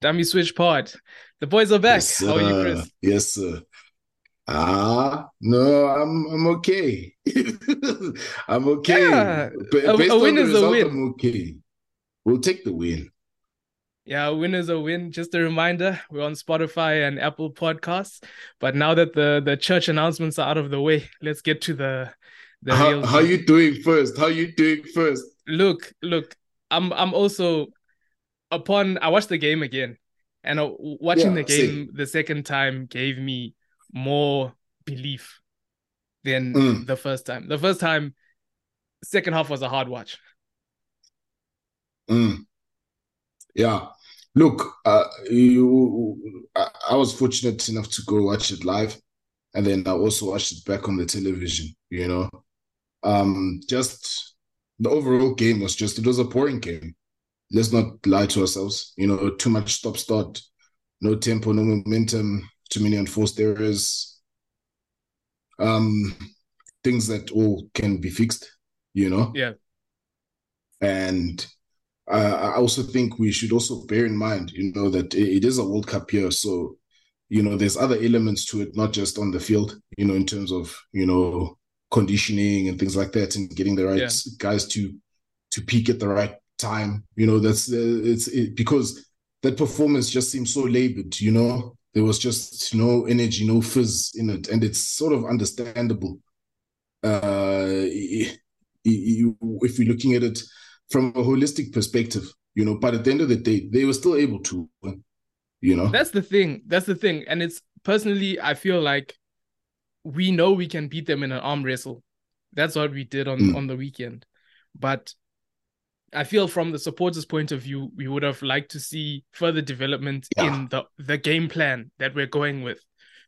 Dummy Switch Pod. The boys are back. Yes, How are you. Chris? Yes, sir. Ah, no, I'm I'm okay. I'm okay. Yeah, Ba- a- a win is a win. I'm okay. We'll take the win. Yeah, a win is a win. Just a reminder, we're on Spotify and Apple Podcasts. But now that the the church announcements are out of the way, let's get to the the How real how deal. you doing first? How you doing first? look, look. I'm I'm also upon I watched the game again, and uh, watching Yeah, the game same. the second time gave me more belief than Mm. the first time. The first time, second half was a hard watch. Mm. Yeah. Look, uh, you, I, I was fortunate enough to go watch it live, and then I also watched it back on the television. You know, um, just the overall game was just it was a boring game. Let's not lie to ourselves. You know, too much stop start, no tempo, no momentum, too many unforced errors. Um, things that all can be fixed. You know, Yeah, and uh, I also think we should also bear in mind, you know, that it it is a World Cup year, so you know there's other elements to it, not just on the field. You know, in terms of you know conditioning and things like that, and getting the right Yeah. guys to to peak at the right time. You know, that's uh, it's it, because that performance just seems so labored. You know, there was just no energy, no fizz in it, and it's sort of understandable. Uh, if we're looking at it from a holistic perspective, you know, but at the end of the day, they were still able to win, you know. that's the thing. That's the thing. And it's personally, I feel like we know we can beat them in an arm wrestle. That's what we did on Mm. on the weekend. But I feel from the supporters' point of view, we would have liked to see further development Yeah. in the the game plan that we're going with,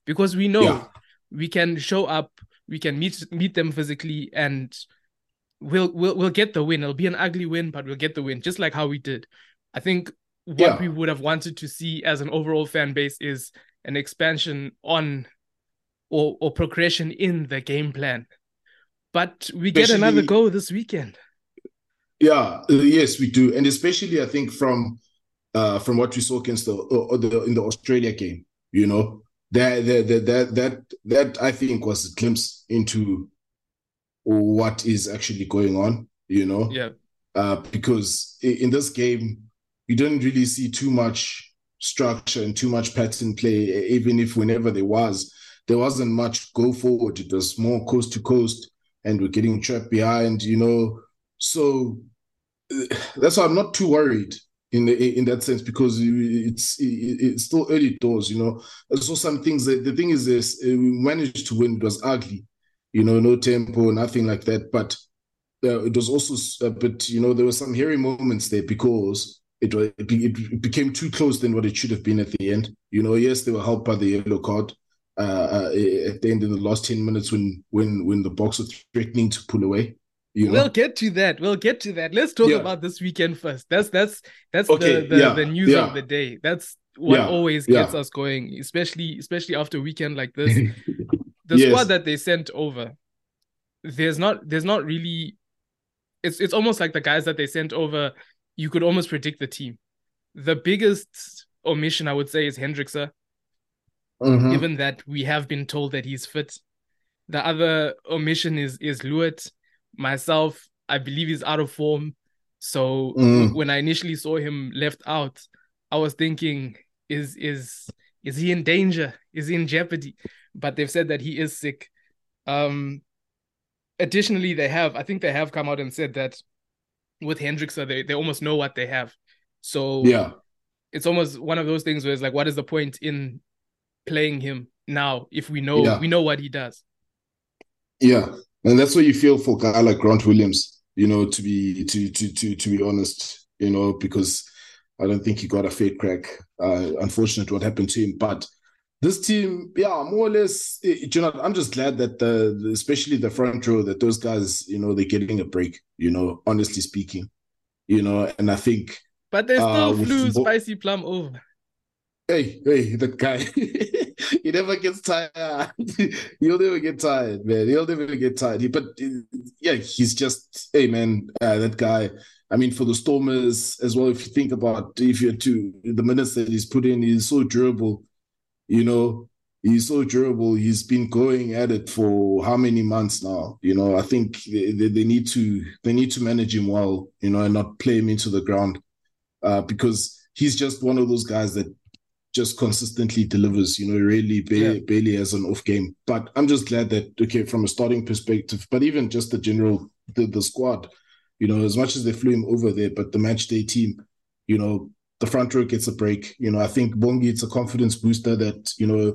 because we know Yeah. we can show up, we can meet meet them physically, and we'll we'll we'll get the win. It'll be an ugly win, but we'll get the win, just like how we did. I think what Yeah. we would have wanted to see as an overall fan base is an expansion on or or progression in the game plan. But we get another Especially- go this weekend. Yeah, uh, yes, we do, and especially I think from uh from what we saw against the, uh, the in the Australia game, you know, that that that that that, I think was a glimpse into what is actually going on, you know. Yeah. uh, because in this game you didn't really see too much structure and too much pattern play. Even if whenever there was, there wasn't much go forward. It was more coast to coast, and we're getting trapped behind. You know, so uh, that's why I'm not too worried in the, in that sense because it's it's still early doors. You know, So some things. The thing is, this uh, we managed to win. It was ugly. You know, no tempo, nothing like that, but uh, it was also a bit, you know, there were some hairy moments there because it, wa- it, be, it became too close than what it should have been at the end. You know, yes, they were helped by the yellow card uh, uh, at the end in the last 10 minutes when when when the Boks was threatening to pull away. You know, We'll get to that. We'll get to that. Let's talk Yeah. about this weekend first. That's that's that's Okay, the the, yeah, the news yeah. of the day. That's what always gets us going, especially especially after a weekend like this. the Yes. squad that they sent over, there's not there's not really it's it's almost like the guys that they sent over, you could almost predict the team. The biggest omission I would say is Hendrikse, Mhm. given that we have been told that he's fit. The other omission is is Lewitt. Myself, I believe he's out of form. So Mm. when I initially saw him left out, I was thinking, is is is he in danger? Is he in jeopardy? But they've said that he is sick. Um additionally, they have, I think they have come out and said that with Hendrikse, they, they almost know what they have. So yeah, it's almost one of those things where it's like, what is the point in playing him now if we know Yeah. we know what he does? yeah, and that's what you feel for a guy like Grant Williams. You know, to be to to to to be honest, you know, because I don't think he got a fake crack. Uh, unfortunate what happened to him, but this team, yeah, more or less. eh, You know, I'm just glad that the, especially the front row, that those guys, you know, they're getting a break. You know, honestly speaking, you know, and I think, But they still Uh, flew Spicy Plum over. Hey, hey, that guy, he never gets tired. He'll never get tired, man. He'll never get tired. He, but yeah, he's just, hey, man, uh, that guy. I mean, for the Stormers as well, if you think about if you're to the minutes that he's put in, he's so durable. You know, he's so durable. He's been going at it for how many months now? You know, I think they, they, they need to they need to manage him well, you know, and not play him into the ground. Uh, because he's just one of those guys that just consistently delivers, you know, really barely, yeah. barely has an off game. But I'm just glad that okay, from a starting perspective, but even just the general the, the squad, you know, as much as they flew him over there, but the match day team, you know, the front row gets a break. You know, I think Bongi, it's a confidence booster that, you know,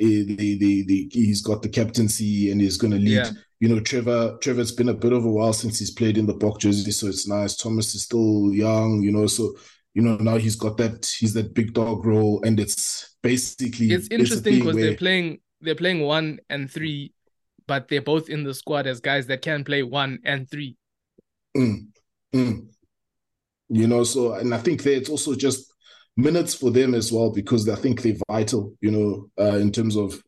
eh, the, the, the, he's got the captaincy and he's going to lead. Yeah. You know, Trevor, Trevor, it's been a bit of a while since he's played in the Boks jersey, so it's nice. Thomas is still young, you know, so, you know, now he's got that, he's that big dog role and it's basically. It's interesting because where... they're playing, they're playing one and three, but they're both in the squad as guys that can play one and three. Mm, mm. You know, so and I think that it's also just minutes for them as well because I think they're vital. You know, uh, in terms of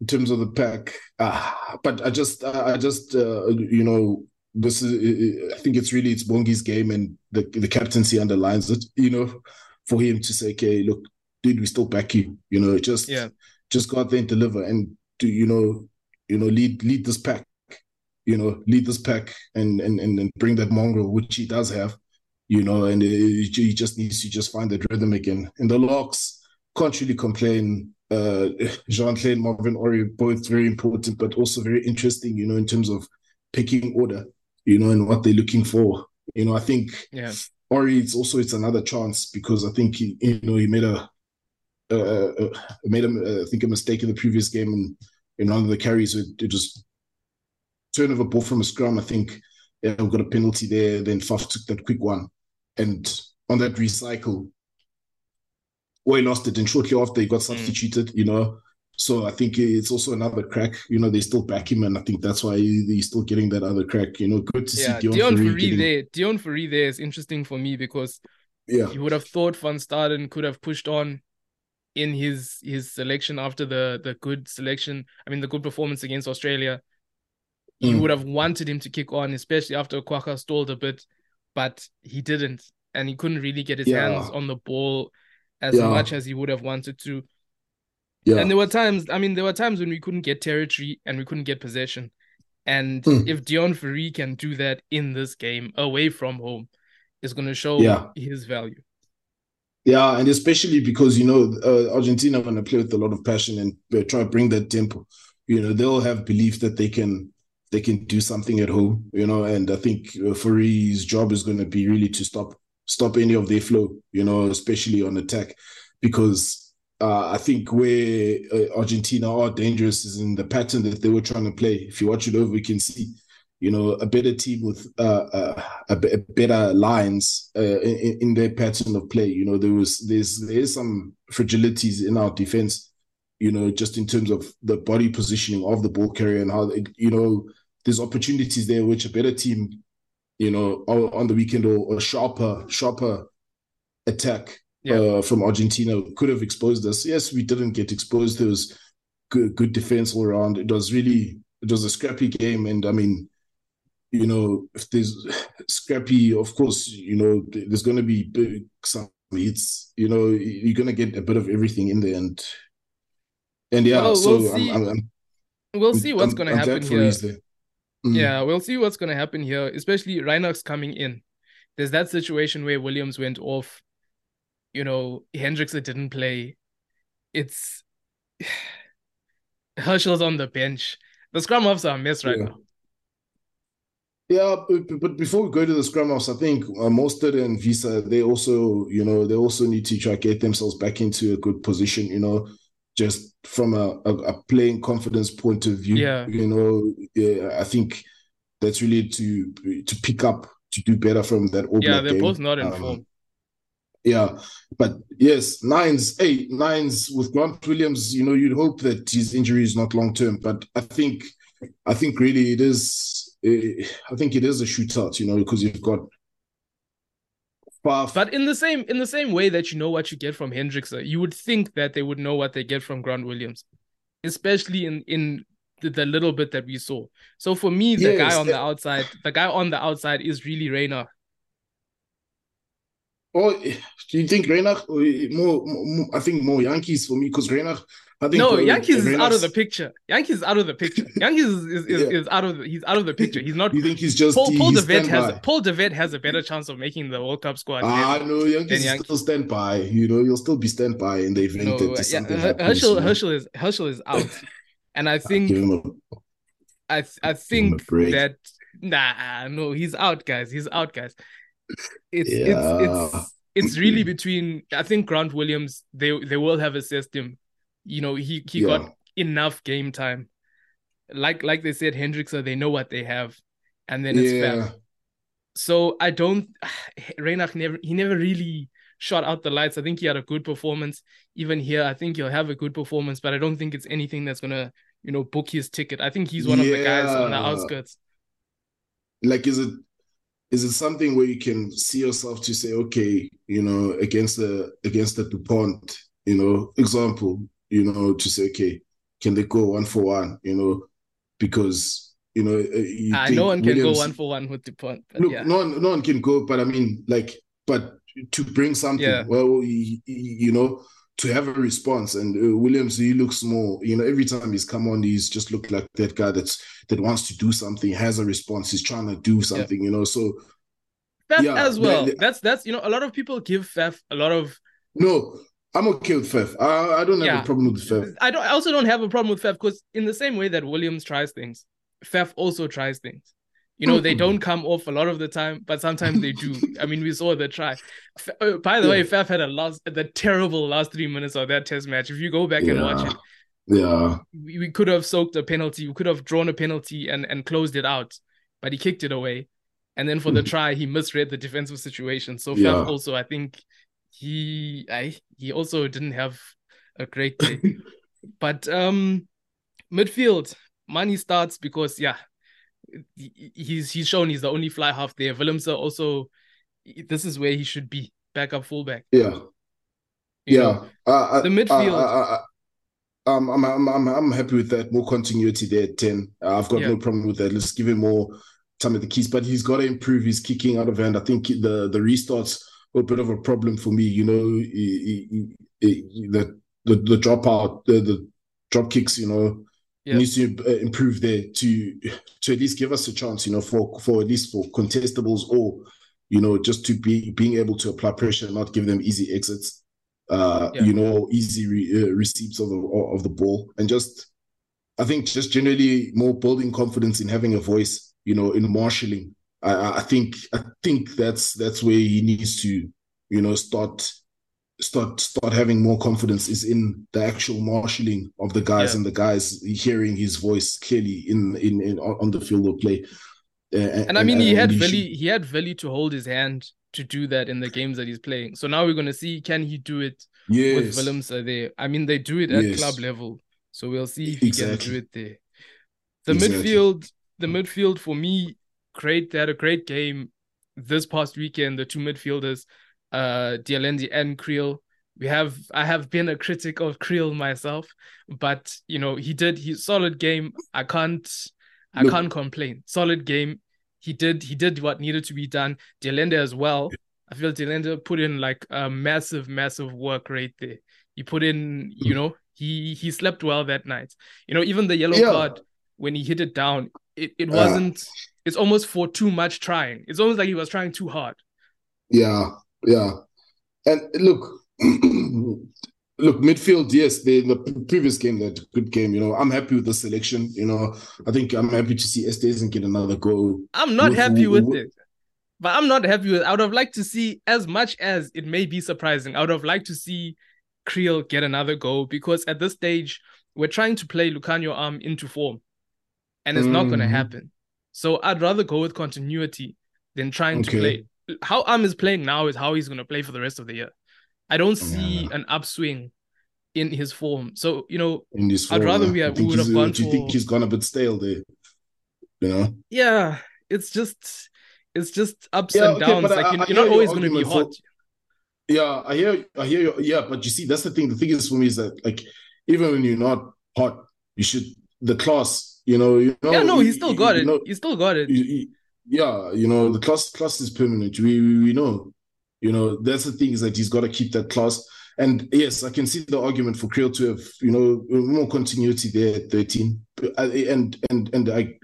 in terms of the pack. Uh, but I just I just uh, you know this is I think it's really it's Bongi's game and the the captaincy underlines it. You know, for him to say, okay, look, dude, we still back you. You know, just yeah, just go out there and deliver and do you know you know lead lead this pack you know, lead this pack and and and, bring that mongrel, which he does have, you know, and he just needs to just find that rhythm again. And the locks can't really complain. Uh, Jean Kleyn and Marvin Orie both very important, but also very interesting, you know, in terms of picking order, you know, and what they're looking for. You know, I think yeah. Orie, it's also it's another chance because I think he, you know, he made a uh, uh, made a, I think a mistake in the previous game and in one of the carries it, it just turnover ball from a scrum. I think yeah, we got a penalty there. Then Faf took that quick one, and on that recycle, he lost it. And shortly after, he got hmm. substituted. Mm. You know, so I think it's also another crack. You know, they still back him, and I think that's why he's still getting that other crack. You know, good to yeah, see Dion Deon Fourie getting... there. Deon Fourie there is interesting for me because yeah, you would have thought Van Staden could have pushed on in his his selection after the the good selection. I mean, the good performance against Australia you mm. would have wanted him to kick on, especially after Kwagga stalled a bit, but he didn't, and he couldn't really get his yeah. hands on the ball as yeah. much as he would have wanted to. Yeah. And there were times, I mean, there were times when we couldn't get territory and we couldn't get possession. And mm. if Deon Fourie can do that in this game away from home, it's going to show yeah. his value. Yeah, and especially because you know uh, Argentina going to play with a lot of passion and uh, try to bring that tempo. You know they'll have belief that they can they can do something at home, you know. And I think uh, job is going to be really to stop stop any of their flow, you know, especially on attack, because uh, I think where uh, Argentina are dangerous is in the pattern that they were trying to play. If you watch it over, you can see, you know, a better team with uh, uh a, better lines uh, in, in, their pattern of play. You know, there was there's there's some fragilities in our defense. You know, just in terms of the body positioning of the ball carrier and how you know there's opportunities there which a better team, you know, on the weekend or, a sharper, sharper attack yeah. uh, from Argentina could have exposed us. Yes, we didn't get exposed. There was good, good defense all around. It was really, it was a scrappy game. And I mean, you know, if there's scrappy, of course, you know, there's going to be big, some hits, you know, you're going to get a bit of everything in there. And, and yeah, well, so we'll see, I'm, I'm, we'll see what's going to happen here. Mm. Yeah, we'll see what's going to happen here, especially Reinach's coming in. There's that situation where Williams went off. You know, Hendrikse didn't play. It's Herschel's on the bench. The scrum offs are a mess right yeah. now. Yeah, but, but before we go to the scrum offs, I think uh, Mostert and Wiese they also, you know, they also need to try to get themselves back into a good position. You know, just from a, a, a, playing confidence point of view. Yeah. You know, yeah, I think that's really to to pick up to do better from that. All yeah, they're game. both not in um, form. Yeah, but yes, nines, eight nines with Grant Williams. You know, you'd hope that his injury is not long term, but I think, I think really it is. Eh, I think it is a shootout. You know, because you've got but in the same in the same way that you know what you get from Hendrikse, you would think that they would know what they get from Grant Williams, especially in in the, the little bit that we saw. So for me, the yes, guy on the outside, the guy on the outside is really Reinach. Oh, do you think Reinach more, more? I think more Jantjies for me because Reinach. I think no, Jantjies is out of the picture. Jantjies is out of the picture. Jantjies is, is, is, yeah. is, out of the, he's out of the picture. He's not. You think he's just Paul, Paul de Wet has Paul de Wet has a better chance of making the World Cup squad. Ah, no, Jantjies still stand by. You know, you'll still be stand by in the event no, that yeah, something happens. Herschel, Herschel is Herschel is out, and I think I I think that nah, no, he's out, guys. He's out, guys. It's yeah. it's it's it's really between. I think Grant Williams. They they will have assessed him. You know, he he yeah. got enough game time. Like like they said, Hendrikse, they know what they have, and then it's yeah. fair. So I don't. Reinach never he never really shot out the lights. I think he had a good performance. Even here, I think he'll have a good performance, but I don't think it's anything that's gonna you know book his ticket. I think he's one yeah. of the guys on the outskirts. Like, is it is it something where you can see yourself to say, okay, you know, against the against the Dupont, you know, example, you know, to say, okay, can they go one for one, you know, because you know, uh, you uh, no one can Williams, go one for one with Dupont. look, yeah. no one, no one can go, but I mean, like, but to bring something, yeah. well, you, you know, to have a response. And uh, Williams, he looks more, you know, every time he's come on, he's just looked like that guy that's that wants to do something, has a response, he's trying to do something, yeah. you know. So Faf yeah, as well. that's that's you know, a lot of people give Faf a lot of no. I'm okay with Faf. I, I don't have yeah. a problem with Faf. I don't. I also don't have a problem with Faf because in the same way that Williams tries things, Faf also tries things. You know, they don't come off a lot of the time, but sometimes they do. I mean, we saw the try. Oh, by the yeah. way, Faf had a last, the terrible last three minutes of that test match. If you go back yeah. and watch it, yeah, we, we, could have soaked a penalty. We could have drawn a penalty and and closed it out, but he kicked it away. And then for the mm-hmm. try, he misread the defensive situation. So yeah. Faf also, I think he, I he also didn't have a great day. but um, midfield, Manie starts because yeah, he's he's shown he's the only fly half there. Willemse also, this is where he should be, backup fullback. Yeah, you yeah. Uh, the midfield. Uh, um, I'm, I'm I'm I'm happy with that. More continuity there at ten. Uh, I've got yeah. no problem with that. Let's give him more time at the keys, but he's got to improve his kicking out of hand. I think the the restarts were a bit of a problem for me. You know, he, he, he, the the the dropout, the the drop kicks. You know, yeah. needs to uh, improve there to to at least give us a chance, you know, for for at least for contestables or you know just to be being able to apply pressure and not give them easy exits, uh, yeah. you know, easy re, uh, receipts of the of the ball, and just I think just generally more building confidence in having a voice, you know, in marshalling. I, I think I think that's that's where he needs to, you know, start start start having more confidence is in the actual marshalling of the guys yeah. and the guys hearing his voice clearly in in, in on the field of play. Uh, and, and, I mean, he had Vili, he had Vili to hold his hand to do that in the games that he's playing. So now we're gonna see can he do it yes. with Willemse there. I mean, they do it at yes. club level, so we'll see if he exactly. can do it there. The exactly. midfield, the midfield for me, great. They had a great game this past weekend. The two midfielders uh de Allende and Kriel. We have I have been a critic of Kriel myself, but you know, he did his solid game. I can't I Look. can't complain. Solid game. He did he did what needed to be done. de as well. I feel de put in like a massive, massive work right there. He put in, you know, he he slept well that night. You know, even the yellow yeah. card when he hit it down, it, it wasn't uh, it's almost for too much trying. It's almost like he was trying too hard. Yeah, yeah. And look, look, midfield, yes, they the previous game, that good game. You know, I'm happy with the selection. You know, I think I'm happy to see Estes and get another goal. I'm not with, happy with, with, it. But I'm not happy with I would have liked to see, as much as it may be surprising, I would have liked to see Kriel get another goal because at this stage, we're trying to play Lukhanyo Am into form. And it's mm. not gonna mm-hmm. happen. So I'd rather go with continuity than trying okay. to play how Am is playing now is how he's going to play for the rest of the year. I don't see yeah. an upswing in his form. So you know, in this form, I'd rather we, have, we would have uh, gone. Do you think he's gone a bit stale there? You know? Yeah, it's just it's just ups yeah, and okay, downs. Like I, I you're not always going to be hot. For, yeah, I hear, I hear you. Yeah, but you see, that's the thing. The thing is for me is that like even when you're not hot, you should the class. You know, you know. Yeah, no, he still got you, it. You know, he still got it. You, yeah, you know, the class class is permanent. We we, we know, You know, that's the thing is that he's got to keep that class. And yes, I can see the argument for Kriel to have, you know, more continuity there at 13. And and and I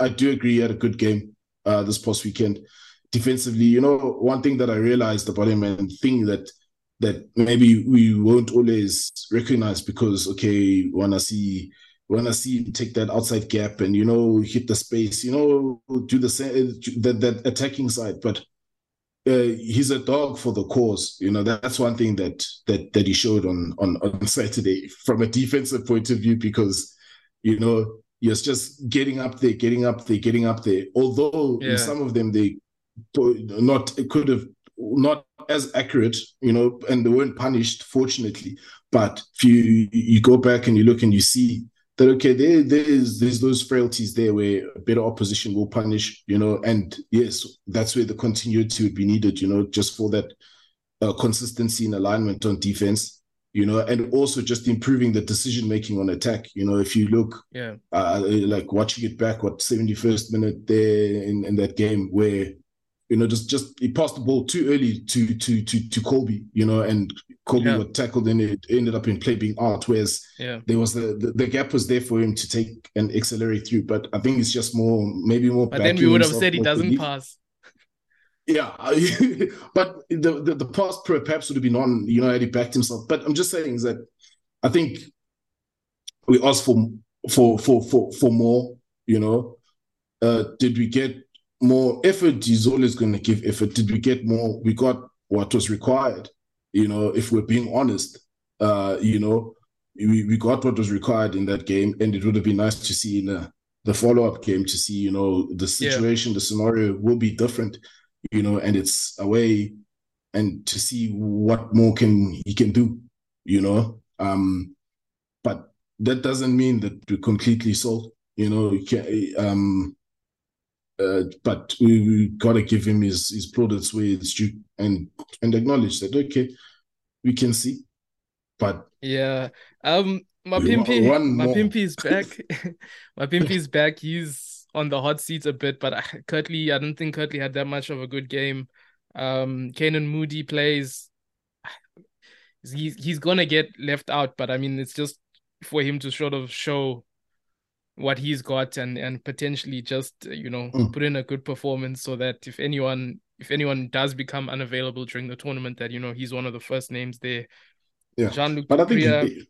I do agree he had a good game uh, this past weekend. Defensively, you know, one thing that I realized about him and thing that that maybe we won't always recognize because okay, when I see when I see him take that outside gap and you know hit the space, you know, do the same that that attacking side, but uh, he's a dog for the cause. You know, that's one thing that that that he showed on on on Saturday from a defensive point of view because you know was just getting up there, getting up there, getting up there. Although yeah. some of them they not could have not as accurate, you know, and they weren't punished, fortunately. But if you you go back and you look and you see that okay, there there's there's those frailties there where a better opposition will punish, you know, and yes, that's where the continuity would be needed, you know, just for that uh, consistency and alignment on defense, you know, and also just improving the decision making on attack. You know, if you look, yeah, uh, like watching it back, what seventy first minute there in in that game where you know, just just he passed the ball too early to to to to Kolbe, you know, and Kolbe yeah. got tackled and it ended up in play being out. Whereas yeah. there was the, the, the gap was there for him to take and accelerate through. But I think it's just more maybe more. But then we would have said he doesn't belief. pass. Yeah, but the, the the pass perhaps would have been on, you know, had he backed himself. But I'm just saying is that I think we asked for for for for for more. You know, uh, did we get more effort, he's always going to give effort. Did we get more? We got what was required. You know, if we're being honest, uh, you know, we, we got what was required in that game, and it would have been nice to see in a, the follow up game to see, you know, the situation, yeah. the scenario will be different, you know, and it's away, and to see what more can he can do, you know. Um, but that doesn't mean that we're completely sold, you know. You can, um, uh, but we, we gotta give him his his plaudits where it's due and and acknowledge that okay, we can see. But yeah, um, my pimpy, my pimpy is back. my pimpy is back. He's on the hot seat a bit, but Kurt-Lee, I don't think Kurt-Lee had that much of a good game. Um, Canan Moodie plays. He's he's gonna get left out, but I mean, it's just for him to sort of show what he's got and and potentially just you know mm. put in a good performance so that if anyone if anyone does become unavailable during the tournament that you know he's one of the first names there yeah Jean-Luc but I think he,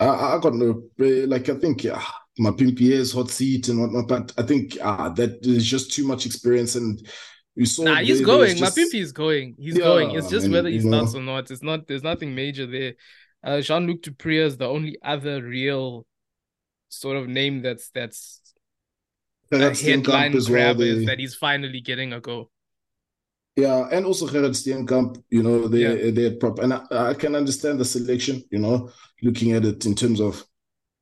I, I got no like I think yeah my Pimpier's hot seat and whatnot but I think ah that is just too much experience and we saw nah, he's going. Just... My Pimpy is going. He's yeah, going. It's just whether he starts know. or not. It's not. There's nothing major there. Uh, Jean-Luc du Preez is the only other real sort of name that's that's a headline grab well, is that he's finally getting a go. Yeah, and also Gerhard Steenkamp, you know, they yeah. they're prop, and I, I, can understand the selection, you know, looking at it in terms of,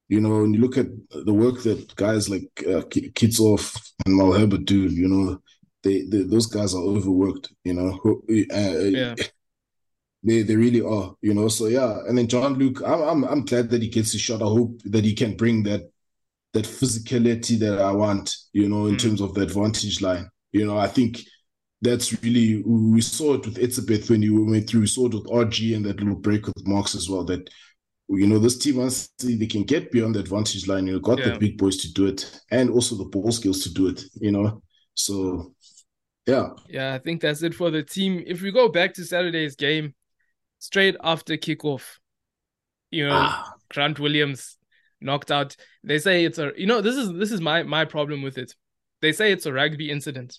you know, when you look at the work that guys like uh, Kitshoff and Malherbe do, you know, they, they, those guys are overworked, you know. Uh, yeah. They they really are, you know. So yeah, and then Jean-Luc, I'm I'm I'm glad that he gets a shot. I hope that he can bring that that physicality that I want, you know, in mm. terms of the advantage line. You know, I think that's really we saw it with Etzebeth when you went through. We saw it with RG and that little break with Marx as well. That you know this team once they can get beyond the advantage line, you know, got yeah. the big boys to do it, and also the ball skills to do it. You know, so yeah, yeah, I think that's it for the team. If we go back to Saturday's game, straight after kickoff, you know, ah. Grant Williams knocked out. They say it's a you know, this is this is my my problem with it. They say it's a rugby incident.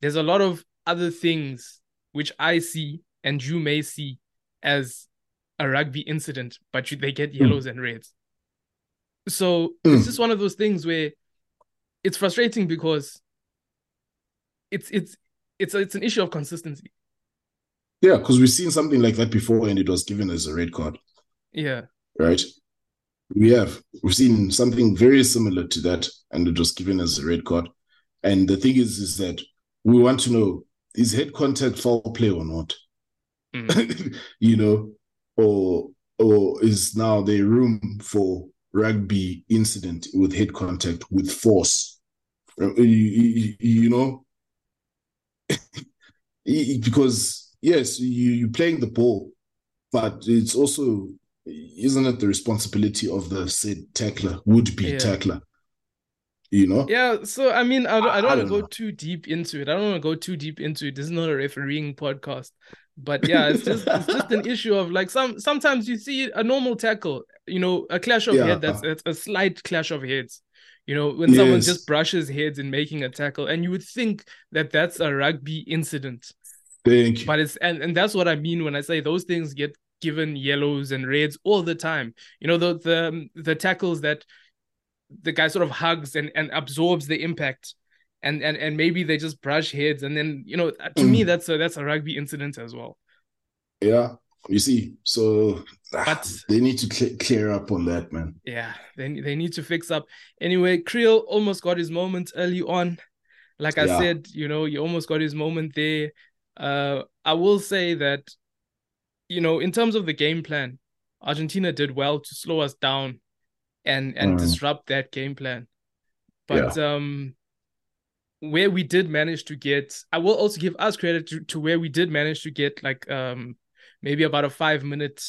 There's a lot of other things which I see and you may see as a rugby incident, but you, they get hmm. yellows mm. and reds. So mm. it's just one of those things where it's frustrating because it's it's it's it's an issue of consistency. Yeah, because we've seen something like that before and it was given as a red card. Yeah. Right? We have. We've seen something very similar to that and it was given as a red card. And the thing is, is that we want to know is head contact foul play or not? Mm. you know, or or is now there room for rugby incident with head contact with force? You, you, you know, because yes, you you're playing the ball, but it's also isn't it the responsibility of the said tackler, would be yeah. tackler? You know? Yeah. So I mean, I don't, I don't, don't want to go too deep into it. I don't want to go too deep into it. This is not a refereeing podcast. But yeah, it's just it's just an issue of like some sometimes you see a normal tackle, you know, a clash of yeah. head that's, that's a slight clash of heads. You know, when yes. someone just brushes heads in making a tackle, and you would think that that's a rugby incident. Thank you. But it's and, and that's what I mean when I say those things get given yellows and reds all the time. You know, the the the tackles that the guy sort of hugs and, and absorbs the impact and and and maybe they just brush heads and then you know to mm. me that's a that's a rugby incident as well yeah you see so ah, but they need to cl- clear up on that man yeah they, they need to fix up anyway Kriel almost got his moment early on like i yeah. said you know he almost got his moment there uh i will say that you know in terms of the game plan argentina did well to slow us down and and mm. disrupt that game plan but yeah. um where we did manage to get i will also give us credit to, to where we did manage to get like um maybe about a five minute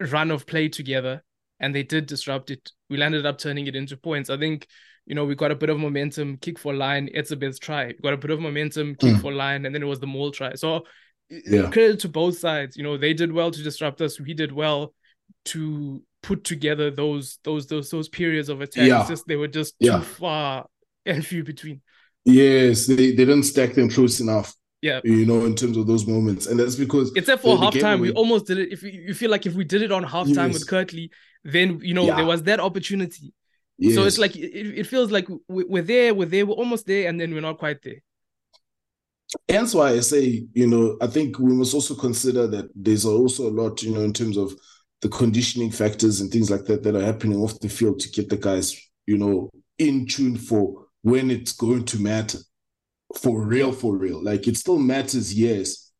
run of play together and they did disrupt it we landed up turning it into points i think you know we got a bit of momentum kick for line it's a bit try we got a bit of momentum kick mm. for line and then it was the mole try so yeah. credit to both sides you know they did well to disrupt us we did well to put together those those those those periods of attack yeah. just they were just yeah. too far and few between Yes, they, they didn't stack them close enough. Yeah. You know, in terms of those moments. And that's because except for halftime, we almost did it. If you feel like if we did it on halftime yes. with Kurt-Lee, then you know yeah. there was that opportunity. Yes. So it's like it, it feels like we're there, we're there, we're almost there, and then we're not quite there. Hence why I say, you know, I think we must also consider that there's also a lot, you know, in terms of the conditioning factors and things like that that are happening off the field to get the guys, you know, in tune for when it's going to matter for real, for real. Like it still matters, yes,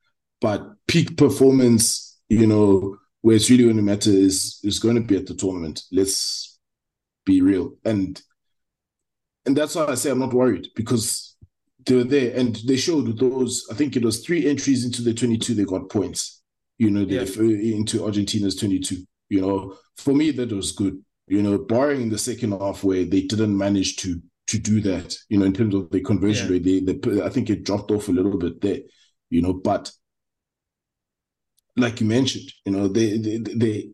but peak performance, you know, where it's really going to matter is is going to be at the tournament. Let's be real, and and that's why I say I'm not worried because they were there and they showed those. I think it was three entries into the 22. They got points. You know, they yeah. Uh, into Argentina's 22. You know, for me that was good. You know, barring the second half where they didn't manage to to do that, you know, in terms of the conversion yeah. rate. They, they, I think it dropped off a little bit there, you know, but like you mentioned, you know, they, they, they,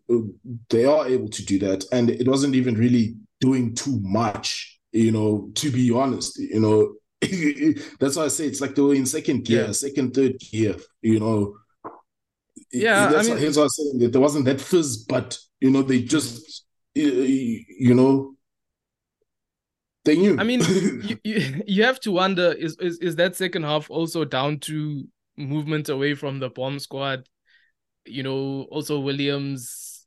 they are able to do that. And it wasn't even really doing too much, you know, to be honest, you know, that's why I say it's like they were in second gear, yeah. second, third gear, you know. Yeah, that's I mean, here's what I was saying that there wasn't that fizz, but you know, they just, you know, they knew. I mean, you, you, you have to wonder is, is is that second half also down to movement away from the bomb squad? You know, also Williams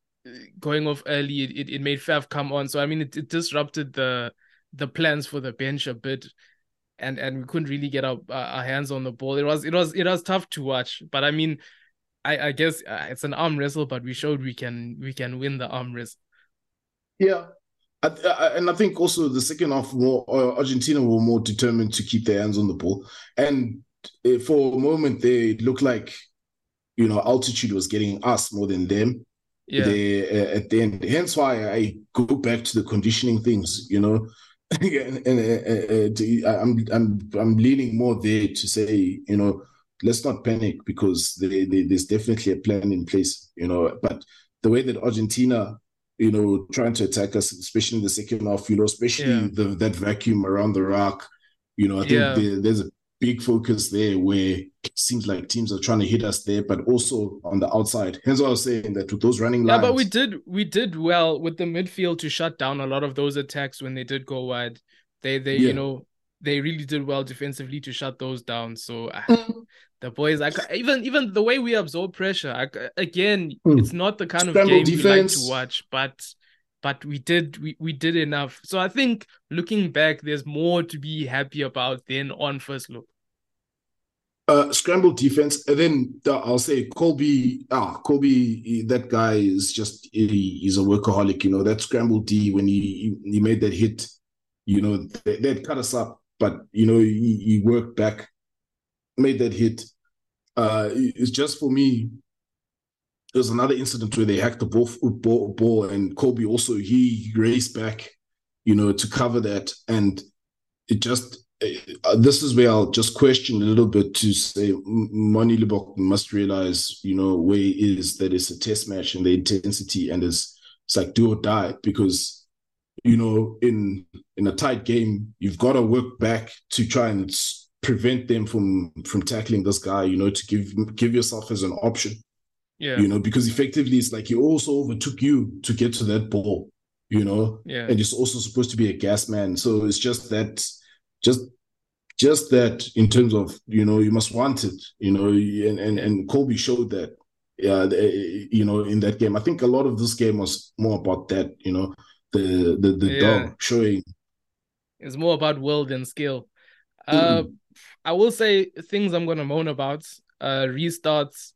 going off early, it, it made Faf come on. So I mean, it, it disrupted the the plans for the bench a bit, and and we couldn't really get our, our hands on the ball. It was it was it was tough to watch, but I mean, I I guess uh, it's an arm wrestle, but we showed we can we can win the arm wrestle. Yeah, I, I, and I think also the second half, more uh, Argentina were more determined to keep their hands on the ball. And uh, for a moment, they it looked like you know altitude was getting us more than them. Yeah. They, uh, at the end, hence why I go back to the conditioning things. You know, and, and uh, uh, I'm I'm I'm leaning more there to say you know let's not panic because they, they, there's definitely a plan in place. You know, but the way that Argentina you know, trying to attack us, especially in the second half, you know, especially yeah. the, that vacuum around the rock. You know, I think yeah. there, there's a big focus there where it seems like teams are trying to hit us there, but also on the outside. Hence what I was saying that with those running lines. Yeah, but we did we did well with the midfield to shut down a lot of those attacks when they did go wide. They they yeah. you know they really did well defensively to shut those down. So mm. the boys, I even even the way we absorb pressure, I, again, mm. it's not the kind Scramble of game defense. we like to watch, but but we did we, we did enough. So I think looking back, there's more to be happy about than on first look. Uh, scramble defense, and then I'll say Kolbe. Ah, Kolbe, that guy is just he, he's a workaholic. You know that scramble D when he he made that hit. You know they, they'd cut us up but you know he, he worked back, made that hit. uh, it's just for me. There was another incident where they hacked the ball, ball, ball, and Kolbe also he raced back, you know, to cover that, and it just Uh, this is where I'll just question a little bit to say Manie Libbok must realize, you know, where he is that it's a test match and the intensity and it's it's like do or die because you know in in a tight game you've got to work back to try and prevent them from from tackling this guy you know to give give yourself as an option. Yeah. You know because effectively it's like he also overtook you to get to that ball you know? Yeah. And he's also supposed to be a gas man. So it's just that just just that in terms of you know you must want it you know and and, and Kolbe showed that yeah you know in that game i think a lot of this game was more about that you know the the, the yeah. dog showing it's more about will than skill uh mm. i will say things i'm gonna moan about uh restarts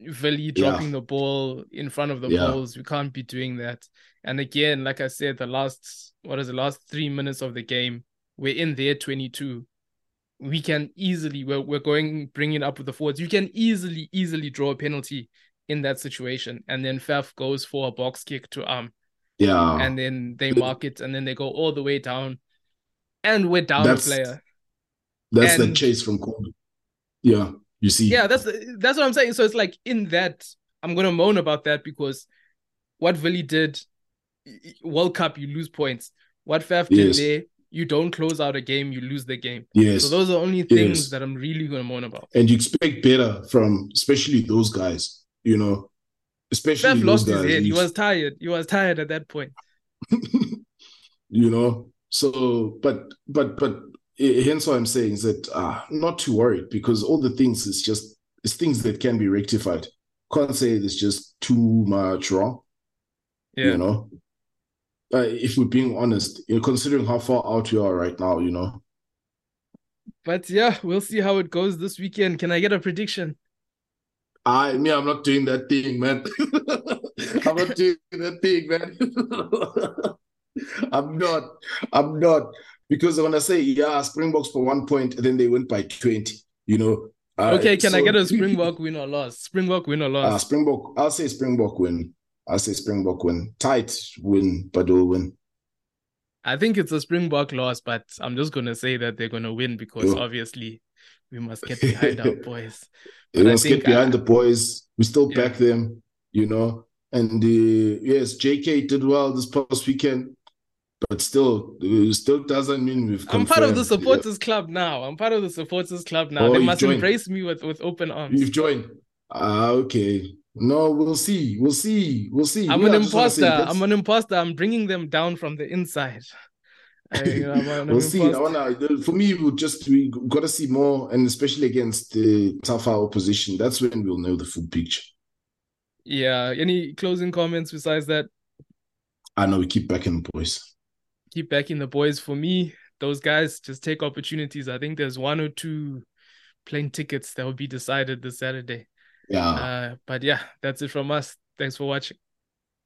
Vili dropping yeah. the ball in front of the yeah. poles. We can't be doing that. And again, like I said, the last what is the last three minutes of the game, we're in there 22 we can easily we're, we're going bringing up with the forwards. You can easily easily draw a penalty in that situation. And then Faf goes for a box kick to arm yeah. and then they mark it and then they go all the way down. And we're down that's, a player. that's and, the chase from Kolbe yeah you see. Yeah that's that's what I'm saying. So it's like in that I'm gonna moan about that because what Vili did World Cup you lose points. What Faf yes. did there you don't close out a game, you lose the game. Yes. So those are only things yes. that I'm really going to moan about. And you expect better from especially those guys, you know, especially Steph lost guys. his head. He was tired. He was tired at that point. you know, so but but but hence what I'm saying is that uh, not too worried because all the things is just it's things that can be rectified. Can't say it's just too much wrong. Yeah. You know, uh, if we're being honest, you know, considering how far out you are right now, you know. But yeah, we'll see how it goes this weekend. Can I get a prediction? I me, I'm not doing that thing, man. I'm not doing that thing, man. I'm not. I'm not. Because when I say yeah, Springboks for one point, then they went by 20, you know. Uh, okay, can so, I get a Springbok win or loss? Springbok win or loss? Uh, Springbok, I'll say Springbok win. I say Springbok win. Tight win, but they'll win. I think it's a Springbok loss, but I'm just gonna say that they're gonna win because obviously we must get behind our boys. we must get behind I, the boys. We still yeah. back them, you know. And uh, yes, JK did well this past weekend, but still, it still doesn't mean we've. I'm part of the supporters yeah. club now. I'm part of the supporters club now. Oh, they must joined. embrace me with with open arms. You've joined. Ah, okay. No, we'll see. We'll see. We'll see. I'm an imposter. I'm an imposter. I'm bringing them down from the inside. I, we'll see. I wanna, for me, we just we got to see more, and especially against the tougher opposition. That's when we'll know the full picture. Yeah. Any closing comments besides that? I know we keep backing the boys. Keep backing the boys. For me, those guys just take opportunities. I think there's one or two plane tickets that will be decided this Saturday. Yeah. Uh, but yeah, that's it from us. Thanks for watching.